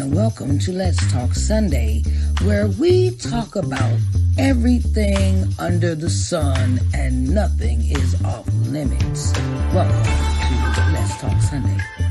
and welcome to Let's Talk Sunday, where we talk about everything under the sun and nothing is off limits. Welcome to Let's Talk Sunday.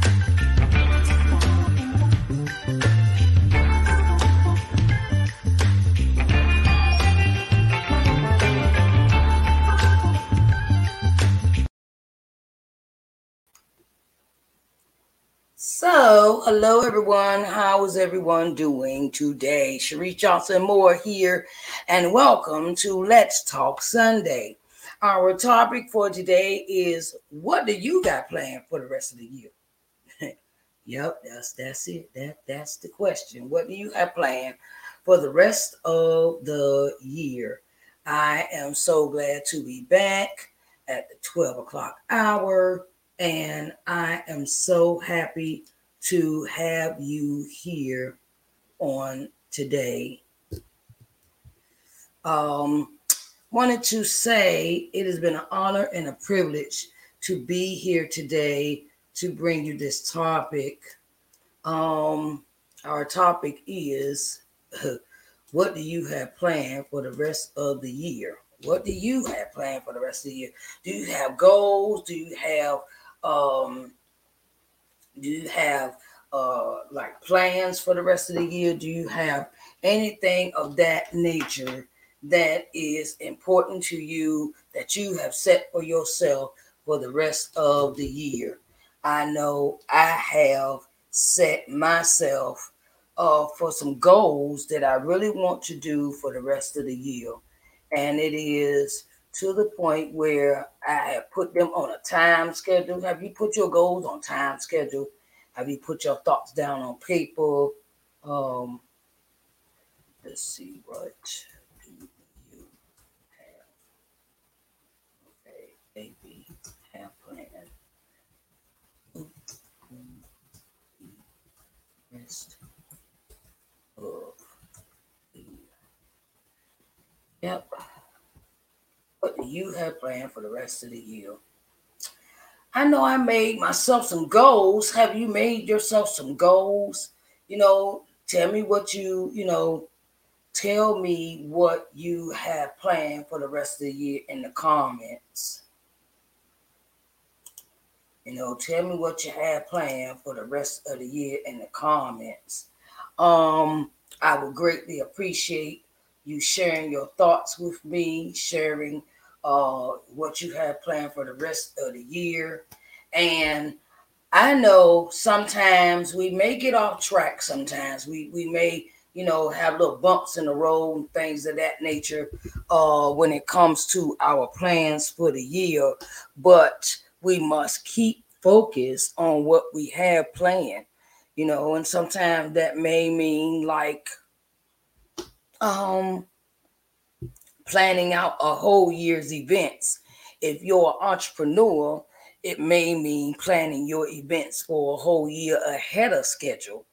Hello everyone. How is everyone doing today? Sharise Johnson Moore here, and welcome to Let's Talk Sunday. Our topic for today is what do you got planned for the rest of the year? yep, that's that's it. That that's the question. What do you have planned for the rest of the year? I am so glad to be back at the 12 o'clock hour and I am so happy to have you here on today. Um, wanted to say it has been an honor and a privilege to be here today to bring you this topic. Um, our topic is what do you have planned for the rest of the year? What do you have planned for the rest of the year? Do you have goals? Do you have um, do you have uh, like plans for the rest of the year? Do you have anything of that nature that is important to you that you have set for yourself for the rest of the year? I know I have set myself uh, for some goals that I really want to do for the rest of the year. And it is to the point where I have put them on a time schedule. Have you put your goals on time schedule? Have you put your thoughts down on paper? Um, let's see what do you have. Okay, A B have planned. Rest of the Yep. What do you have planned for the rest of the year? I know I made myself some goals. Have you made yourself some goals? You know, tell me what you, you know, tell me what you have planned for the rest of the year in the comments. You know, tell me what you have planned for the rest of the year in the comments. Um, I would greatly appreciate you sharing your thoughts with me, sharing uh, what you have planned for the rest of the year. And I know sometimes we may get off track. Sometimes we we may you know have little bumps in the road and things of that nature uh, when it comes to our plans for the year. But we must keep focused on what we have planned. You know, and sometimes that may mean like um planning out a whole year's events. If you're an entrepreneur, it may mean planning your events for a whole year ahead of schedule.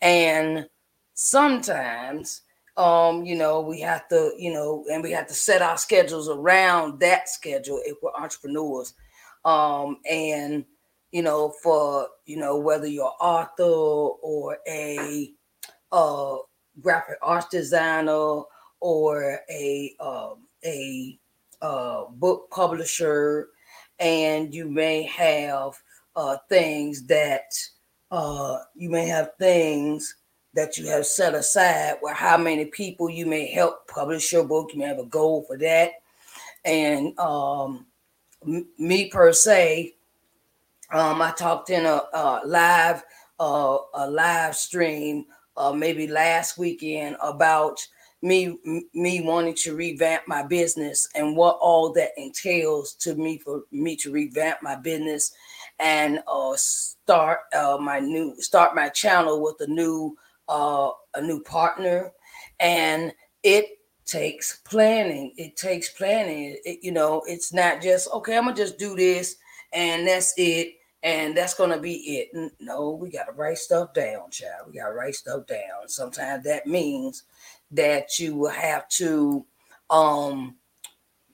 And sometimes, um, you know, we have to, you know, and we have to set our schedules around that schedule if we're entrepreneurs. Um, and you know, for you know, whether you're author or a uh graphic arts designer or a um, a uh, book publisher, and you may have uh, things that uh, you may have things that you have set aside where how many people you may help publish your book. You may have a goal for that, and um, m- me per se, um, I talked in a, a live uh, a live stream uh, maybe last weekend about me me wanting to revamp my business and what all that entails to me for me to revamp my business and uh, start uh, my new start my channel with a new uh, a new partner. And it takes planning. It takes planning. It, you know it's not just okay i'm gonna just do this and that's it and that's gonna be it. No we gotta write stuff down child. We gotta write stuff down. Sometimes that means that you will have to um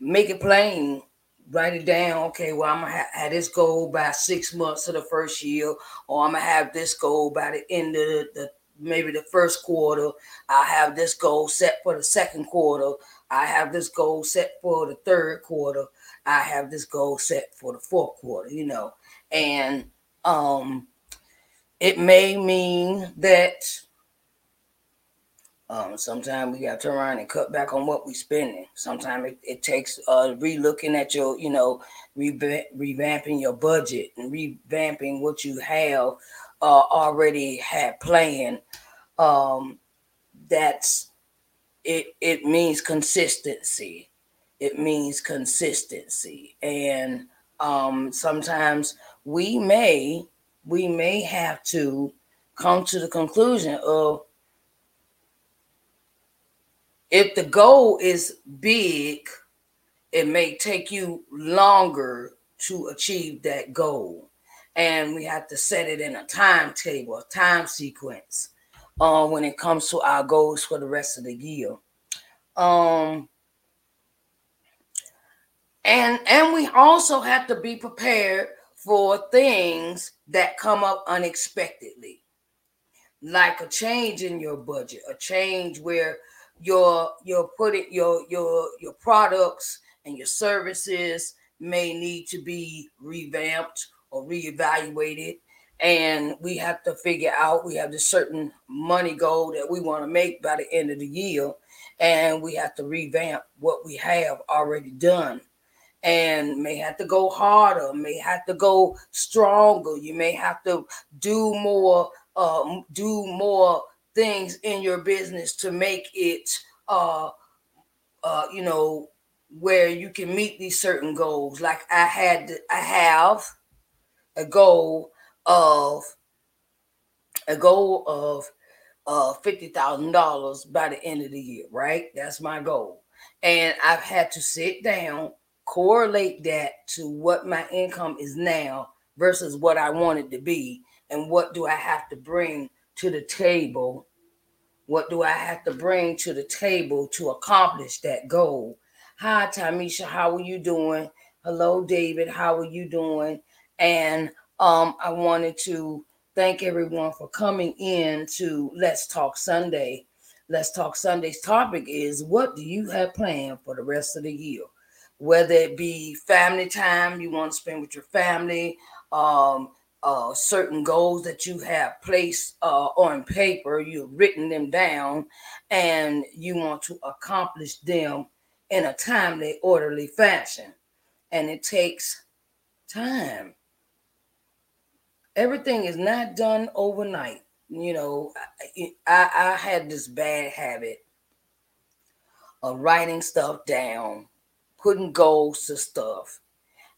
make it plain write it down okay well i'm gonna have, this goal by six months of the first year or i'm gonna have this goal by the end of the, maybe the first quarter. I have this goal set for the second quarter. I have this goal set for the third quarter. I have this goal set for the fourth quarter, you know. And um it may mean that um, sometimes we got to turn around and cut back on what we're spending. Sometimes it, it takes uh, re-looking at your, you know, revamping your budget and revamping what you have uh, already had planned. Um, that's it. It means consistency. It means consistency, and um, sometimes we may we may have to come to the conclusion of if the goal is big, it may take you longer to achieve that goal. And we have to set it in a timetable, a time sequence uh, when it comes to our goals for the rest of the year. Um, and and we also have to be prepared for things that come up unexpectedly like a change in your budget a change where your your putting your your your products and your services may need to be revamped or reevaluated. And we have to figure out we have this certain money goal that we want to make by the end of the year. And we have to revamp what we have already done. And may have to go harder may have to go stronger. You may have to do more um, do more things in your business to make it uh uh you know where you can meet these certain goals. Like i had i have a goal of a goal of uh $50,000 by the end of the year right? That's my goal. And i've had to sit down correlate that to what my income is now versus what i want it to be and what do i have to bring to the table what do I have to bring to the table to accomplish that goal? Hi, Tamisha, how are you doing? Hello, David, how are you doing? And um, I wanted to thank everyone for coming in to Let's Talk Sunday. Let's Talk Sunday's topic is what do you have planned for the rest of the year? Whether it be family time you want to spend with your family, um, uh, certain goals that you have placed uh, on paper, you've written them down, and you want to accomplish them in a timely, orderly fashion. And it takes time. Everything is not done overnight. You know, I, I, I had this bad habit of writing stuff down, putting goals to stuff.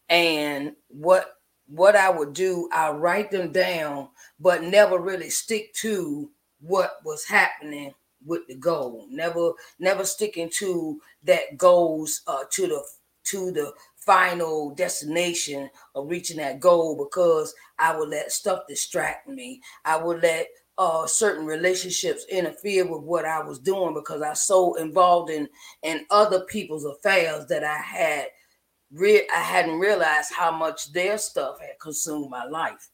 And what what I would do, I write them down, but never really stick to what was happening with the goal. Never, never sticking to that goals uh, to the to the final destination of reaching that goal because I would let stuff distract me. I would let uh, certain relationships interfere with what I was doing because I was so involved in in other people's affairs that I had re- I hadn't realized how much their stuff had consumed my life.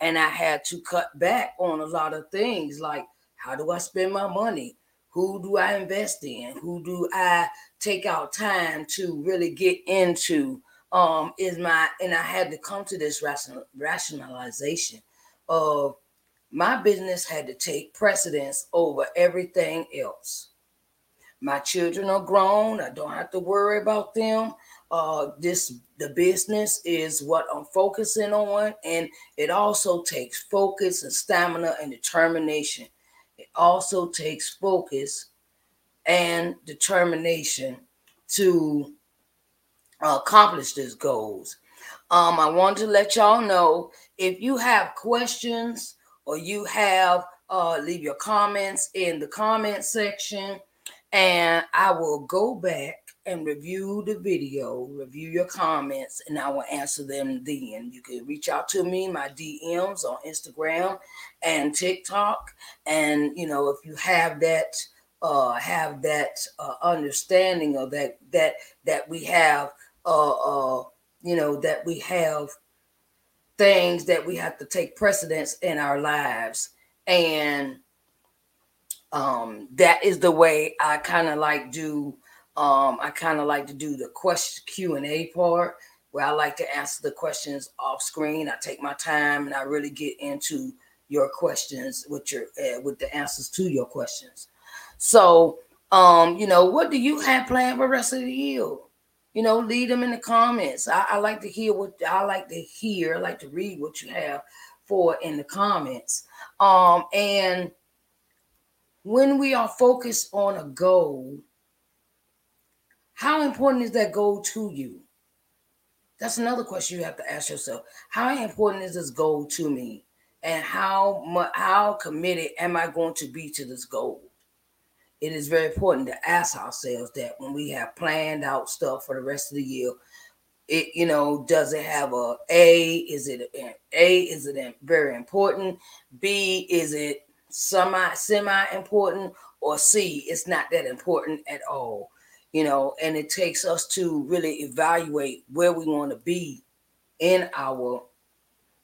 And I had to cut back on a lot of things like how do I spend my money? Who do I invest in? Who do I take out time to really get into? Um, is my and I had to come to this rational, rationalization of my business had to take precedence over everything else. My children are grown. I don't have to worry about them uh, this the business is what I'm focusing on, and it also takes focus and stamina and determination. It also takes focus and determination to uh, accomplish these goals. Um, I want to let y'all know if you have questions or you have uh, leave your comments in the comment section, and I will go back and review the video, review your comments, and I will answer them then. You can reach out to me, my DMs on Instagram and TikTok. And you know, if you have that uh have that uh, understanding of that that that we have uh uh you know that we have things that we have to take precedence in our lives and um, that is the way I kind of like do. Um, I kind of like to do the question Q and A part where I like to answer the questions off screen. I take my time and I really get into your questions with your uh, with the answers to your questions. So, um, you know, what do you have planned for the rest of the year? You know, leave them in the comments. I, I like to hear what I like to hear. I like to read what you have for in the comments. Um, and when we are focused on a goal, how important is that goal to you? That's another question you have to ask yourself. How important is this goal to me? And how how committed am I going to be to this goal? It is very important to ask ourselves that when we have planned out stuff for the rest of the year, it you know does it have a a is it a, a is it very important b is it semi semi important or c it's not that important at all you know and it takes us to really evaluate where we want to be in our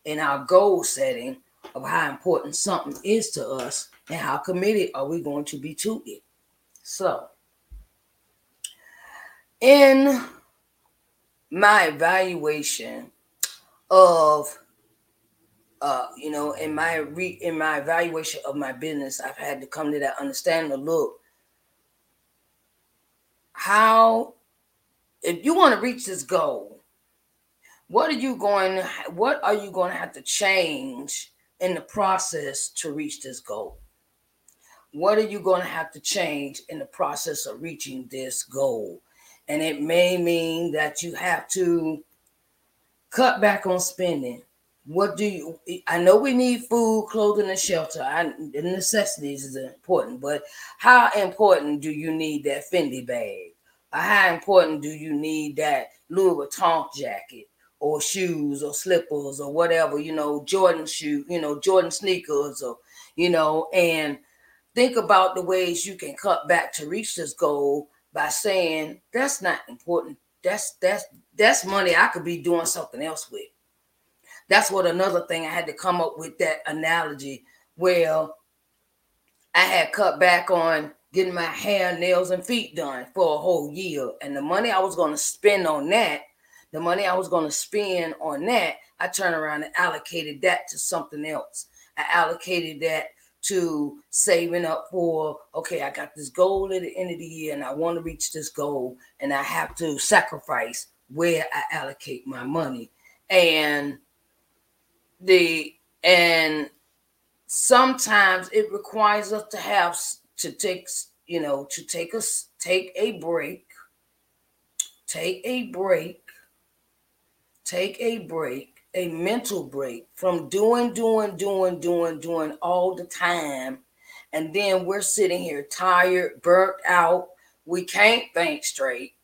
in our goal setting of how important something is to us and how committed are we going to be to it. So in my evaluation of uh, you know, in my re in my evaluation of my business, I've had to come to that understanding look, how if you want to reach this goal, what are you going what are you going to have to change in the process to reach this goal? What are you going to have to change in the process of reaching this goal? And it may mean that you have to cut back on spending. What do you? I know we need food, clothing, and shelter. I, the necessities is important, but how important do you need that Fendi bag? Or how important do you need that Louis Vuitton jacket or shoes or slippers or whatever? You know, Jordan shoe, you know, Jordan sneakers, or you know, and think about the ways you can cut back to reach this goal by saying that's not important. That's that's that's money I could be doing something else with. That's what another thing I had to come up with that analogy Well, I had cut back on getting my hair, nails, and feet done for a whole year. And the money I was going to spend on that, the money I was going to spend on that, I turned around and allocated that to something else. I allocated that to saving up for okay i got this goal at the end of the year and i want to reach this goal and i have to sacrifice where i allocate my money and the and sometimes it requires us to have to take you know to take us take a break take a break take a break a mental break from doing, doing, doing, doing, doing all the time. And then we're sitting here tired, burnt out. We can't think straight.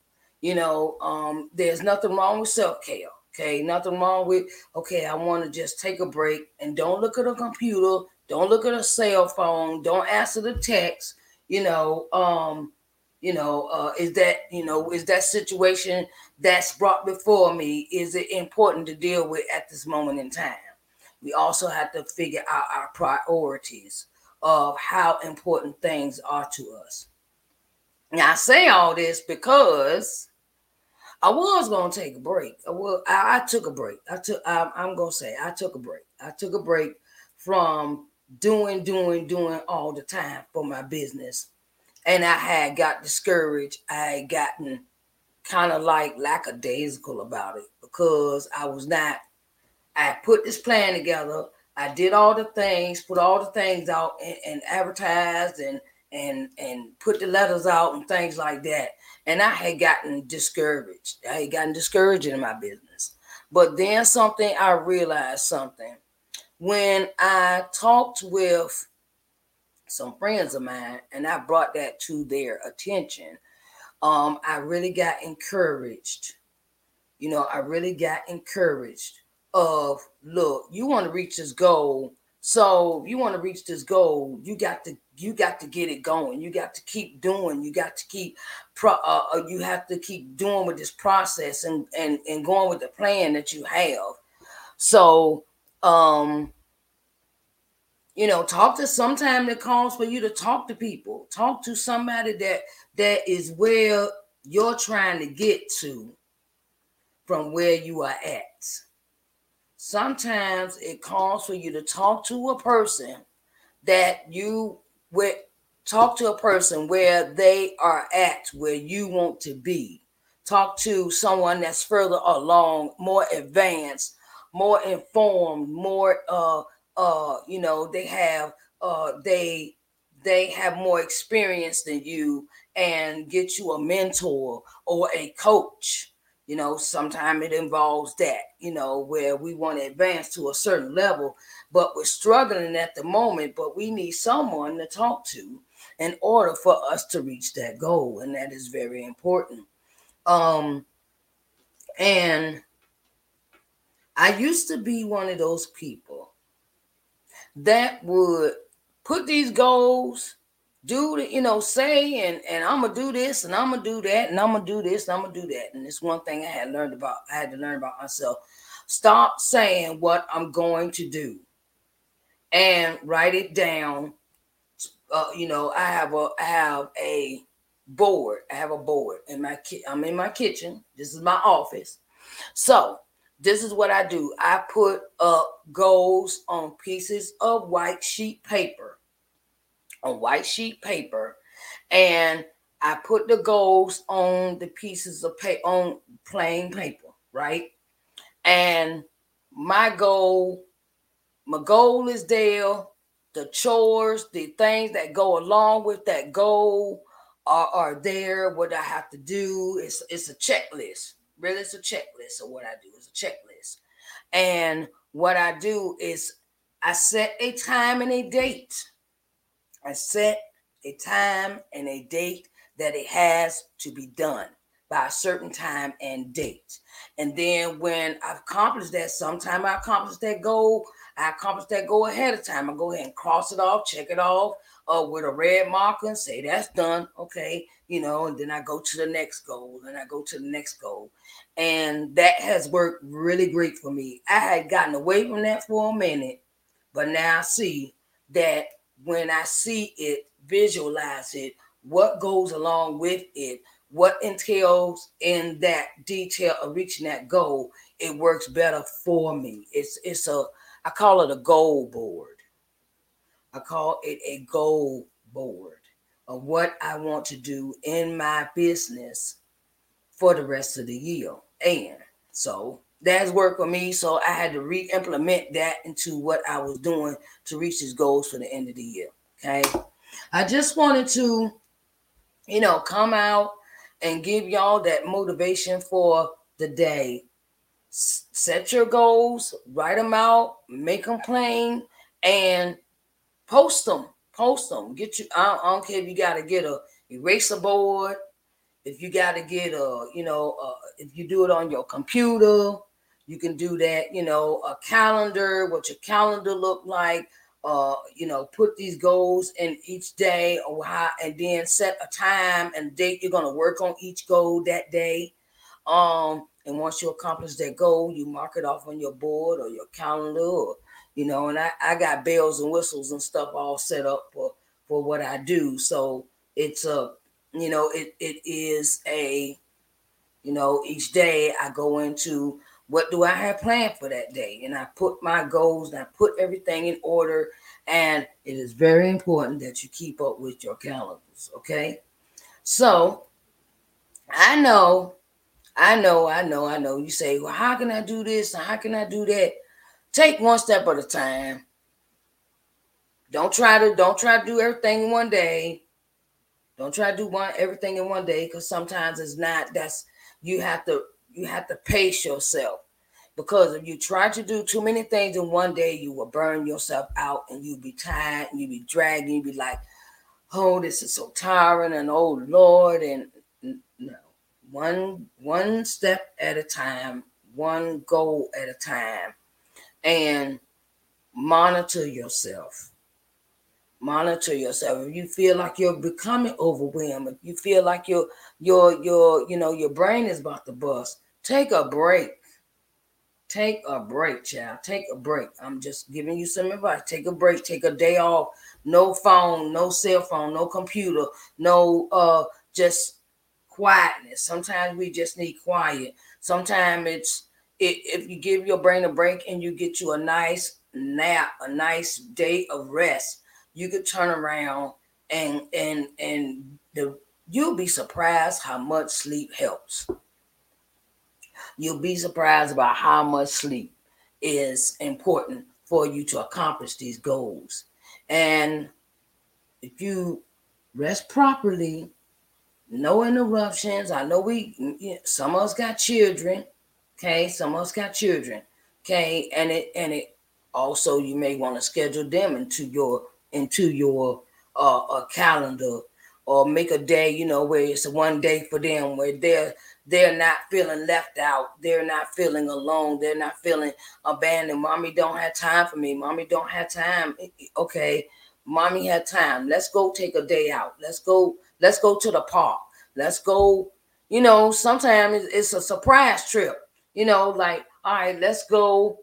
You know, um, there's nothing wrong with self-care. Okay, nothing wrong with okay, I want to just take a break and don't look at a computer, don't look at a cell phone, don't answer the text, you know, um, you know uh, is that you know is that situation that's brought before me is it important to deal with at this moment in time? We also have to figure out our priorities of how important things are to us. Now i say all this because i was to take a break i, I, I took a break i took i'm going to say i took a break i took a break from doing doing doing all the time for my business and I had got discouraged. I had gotten kind of like lackadaisical about it because I was not. I put this plan together. I did all the things, put all the things out, and, and advertised and and and put the letters out and things like that. And I had gotten discouraged. I had gotten discouraged in my business. But then something I realized something when I talked with some friends of mine, and I brought that to their attention. Um, I really got encouraged. You know, I really got encouraged of look, you want to reach this goal. So you want to reach this goal, you got to you got to get it going. You got to keep doing. You got to keep pro. Uh, uh you have to keep doing with this process and and and going with the plan that you have. So um you know, talk to sometime that calls for you to talk to people. Talk to somebody that that is where you're trying to get to from where you are at. Sometimes it calls for you to talk to a person that you would talk to a person where they are at where you want to be. Talk to someone that's further along, more advanced, more informed, more uh uh you know, they have uh they they have more experience than you and get you a mentor or a coach. You know, sometimes it involves that, you know, where we want to advance to a certain level, but we're struggling at the moment, but we need someone to talk to in order for us to reach that goal. And that is very important. Um, and I used to be one of those people that would put these goals do you know, say and and I'm gonna do this and I'm gonna do that and I'm gonna do this and I'm gonna do that. And it's one thing I had learned about, I had to learn about myself. Stop saying what I'm going to do and write it down. Uh, you know, I have a I have a board. I have a board in my ki- I'm in my kitchen. This is my office. So this is what I do. I put up goals on pieces of white sheet paper on white sheet paper and I put the goals on the pieces of paper on plain paper, right? And my goal, my goal is there. The chores, the things that go along with that goal are, are there. What I have to do is it's a checklist. Really, it's a checklist of what I do. It's a checklist. And what I do is I set a time and a date I set a time and a date that it has to be done by a certain time and date. And then when I've accomplished that, sometime I accomplish that goal, I accomplish that goal ahead of time. I go ahead and cross it off, check it off uh, with a red marker and say that's done. Okay, you know, and then I go to the next goal and I go to the next goal. And that has worked really great for me. I had gotten away from that for a minute, but now I see that when I see it, visualize it, what goes along with it, what entails in that detail of reaching that goal, it works better for me. It's it's a I call it a goal board. I call it a goal board of what I want to do in my business for the rest of the year. And so that's worked for me. So I had to re-implement that into what I was doing to reach these goals for the end of the year. Okay. I just wanted to, you know, come out and give y'all that motivation for the day. S- set your goals, write them out, make them plain, and post them. Post them. Get you. I don't, I don't care if you got to get a eraser board, if you got to get a, you know, uh, if you do it on your computer, you can do that, you know, a calendar, what your calendar look like, uh, you know, put these goals in each day or how, and then set a time and date you're going to work on each goal that day. Um, and once you accomplish that goal, you mark it off on your board or your calendar, or you know, and I, I got bells and whistles and stuff all set up for for what I do. So it's a, you know, it it is a, you know, each day I go into what do I have planned for that day? And I put my goals and I put everything in order. And it is very important that you keep up with your calendars. Okay. So I know, I know, I know, I know. You say, well, how can I do this? How can I do that? Take one step at a time. Don't try to don't try to do everything in one day. Don't try to do one everything in one day because sometimes it's not that's you have to you have to pace yourself because if you try to do too many things in one day, you will burn yourself out and you'll be tired and you'll be dragging, you'll be like, oh, this is so tiring and oh Lord. And no, one one step at a time, one goal at a time, and monitor yourself. Monitor yourself. If you feel like you're becoming overwhelmed, if you feel like your your your you know your brain is about to bust, take a break Take a break, child. Take a break. I'm just giving you some advice. Take a break. Take a day off. No phone, no cell phone, no computer, no uh just quietness. Sometimes we just need quiet. Sometimes it's it, if you give your brain a break and you get you a nice nap, a nice day of rest, you could turn around and and and the you'll be surprised how much sleep helps. You'll be surprised about how much sleep is important for you to accomplish these goals. And if you rest properly, no interruptions. I know we some of us got children, okay? Some of us got children, okay? And it and it also you may want to schedule them into your into your uh, calendar or make a day, you know, where it's one day for them where they're they're not feeling left out, they're not feeling alone, they're not feeling abandoned. Mommy don't have time for me. Mommy don't have time. Okay, mommy had time. Let's go take a day out. Let's go. Let's go to the park. Let's go. You know, sometimes it's a surprise trip. You know, like all right, let's go.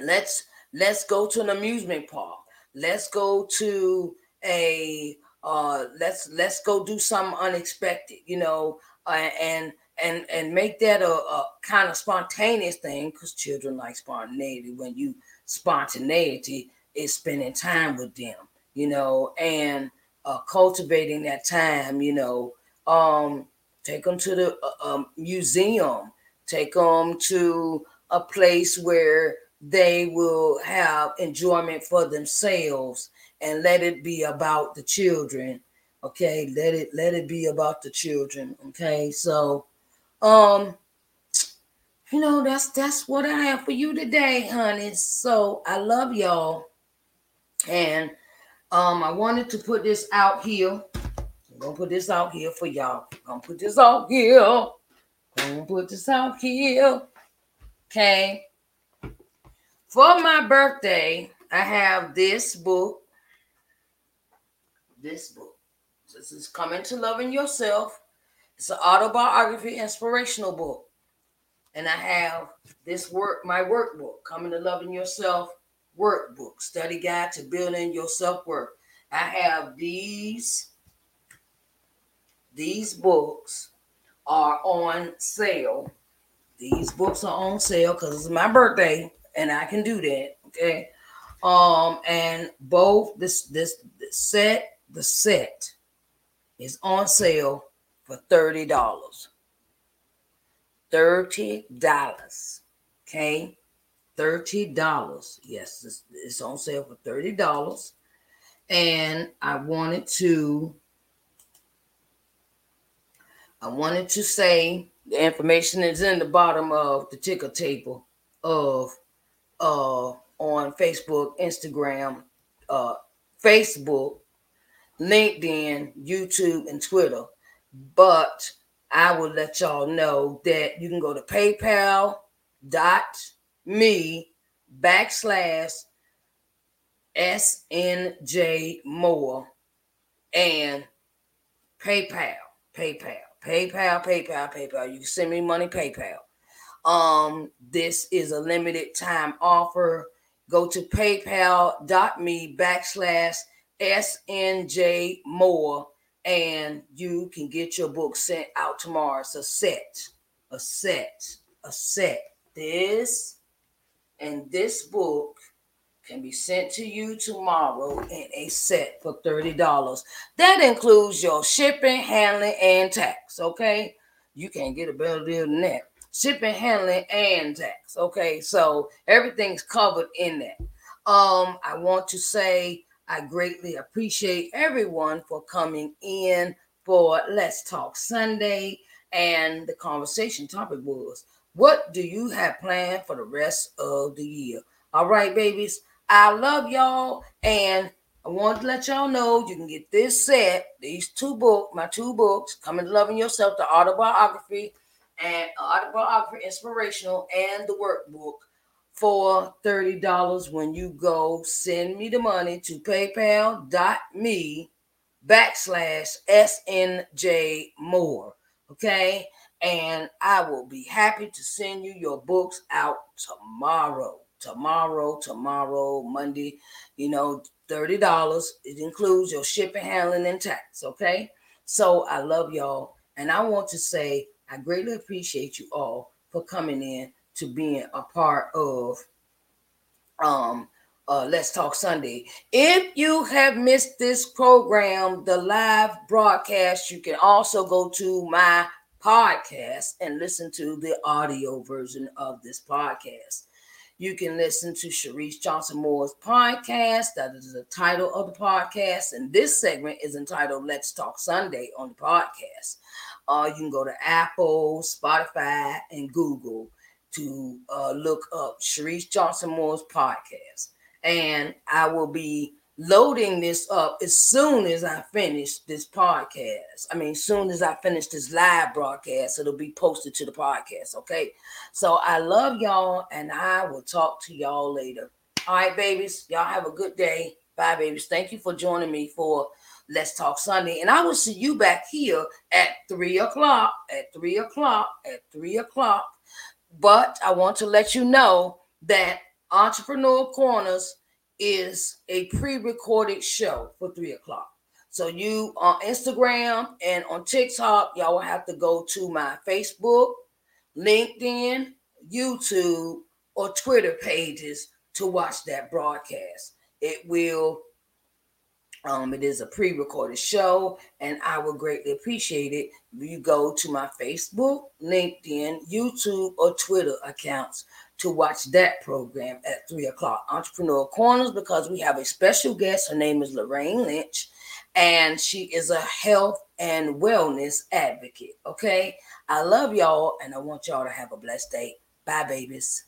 Let's let's go to an amusement park. Let's go to a uh let's let's go do something unexpected you know uh, and and and make that a, a kind of spontaneous thing because children like spontaneity. When you spontaneity is spending time with them you know and uh, cultivating that time you know. Um take them to the uh, um, museum. Take them to a place where they will have enjoyment for themselves and let it be about the children okay let it let it be about the children okay? So um you know that's that's what i have for you today honey. So i love y'all. And um i wanted to put this out here. I'm gonna put this out here for y'all. I'm gonna put this out here. I'm gonna put this out here okay? For my birthday i have this book. This book. This is Coming to Loving Yourself. It's an autobiography, inspirational book. And I have this work, my workbook, Coming to Loving Yourself workbook, study guide to building your self-worth. I have these, these books are on sale. These books are on sale because it's my birthday and I can do that. Okay. Um, and both this this, this set the set is on sale for $30. $30. Okay. $30. Yes, it's, it's on sale for $30. And I wanted to I wanted to say the information is in the bottom of the ticker table of uh on Facebook, Instagram, uh Facebook, LinkedIn, YouTube, and Twitter. But I will let y'all know that you can go to paypal.me backslash SNJ Moore and PayPal, PayPal, PayPal, PayPal, PayPal. You can send me money PayPal. Um, this is a limited time offer. Go to paypal.me backslash SNJ Moore, and you can get your book sent out tomorrow. It's a set, a set, a set. This and this book can be sent to you tomorrow in a set for $30. That includes your shipping, handling, and tax. Okay. You can't get a better deal than that. Shipping, handling, and tax. Okay. So everything's covered in that. Um, I want to say I greatly appreciate everyone for coming in for Let's Talk Sunday. And the conversation topic was What do you have planned for the rest of the year? All right, babies. I love y'all. And I want to let y'all know you can get this set, these two books, my two books, Coming to Loving Yourself, the autobiography and uh, autobiography inspirational, and the workbook for $30 when you go send me the money to paypal.me backslash SNJ Moore. Okay. and I will be happy to send you your books out tomorrow. Tomorrow, tomorrow, Monday, you know, $30. It includes your shipping, handling, and tax. Okay. So I love y'all. And I want to say I greatly appreciate you all for coming in to being a part of um uh, Let's Talk Sunday. If you have missed this program, the live broadcast, you can also go to my podcast and listen to the audio version of this podcast. You can listen to Sharise Johnson Moore's podcast. That is the title of the podcast. And this segment is entitled Let's Talk Sunday on the podcast. Uh, you can go to Apple, Spotify, and Google to uh, look up Sharise Johnson Moore's podcast. And I will be loading this up as soon as I finish this podcast. I mean, soon as I finish this live broadcast, it'll be posted to the podcast. Okay. So I love y'all and I will talk to y'all later. All right, babies. Y'all have a good day. Bye, babies. Thank you for joining me for Let's Talk Sunday. And I will see you back here at three o'clock, at three o'clock, at three o'clock. But I want to let you know that Entrepreneur Corners is a pre-recorded show for three o'clock. So you on Instagram and on TikTok, y'all will have to go to my Facebook, LinkedIn, YouTube, or Twitter pages to watch that broadcast. It will um, it is a pre-recorded show, and I would greatly appreciate it if you go to my Facebook, LinkedIn, YouTube, or Twitter accounts to watch that program at three o'clock. Entrepreneur Corners, because we have a special guest. Her name is Lorraine Lynch, and she is a health and wellness advocate. Okay. I love y'all, and I want y'all to have a blessed day. Bye, babies.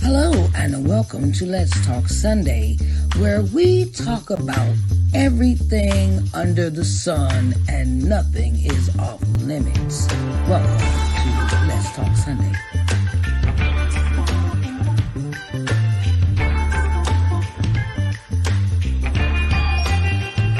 Hello, and welcome to Let's Talk Sunday, where we talk about everything under the sun and nothing is off limits. Welcome to Let's Talk Sunday.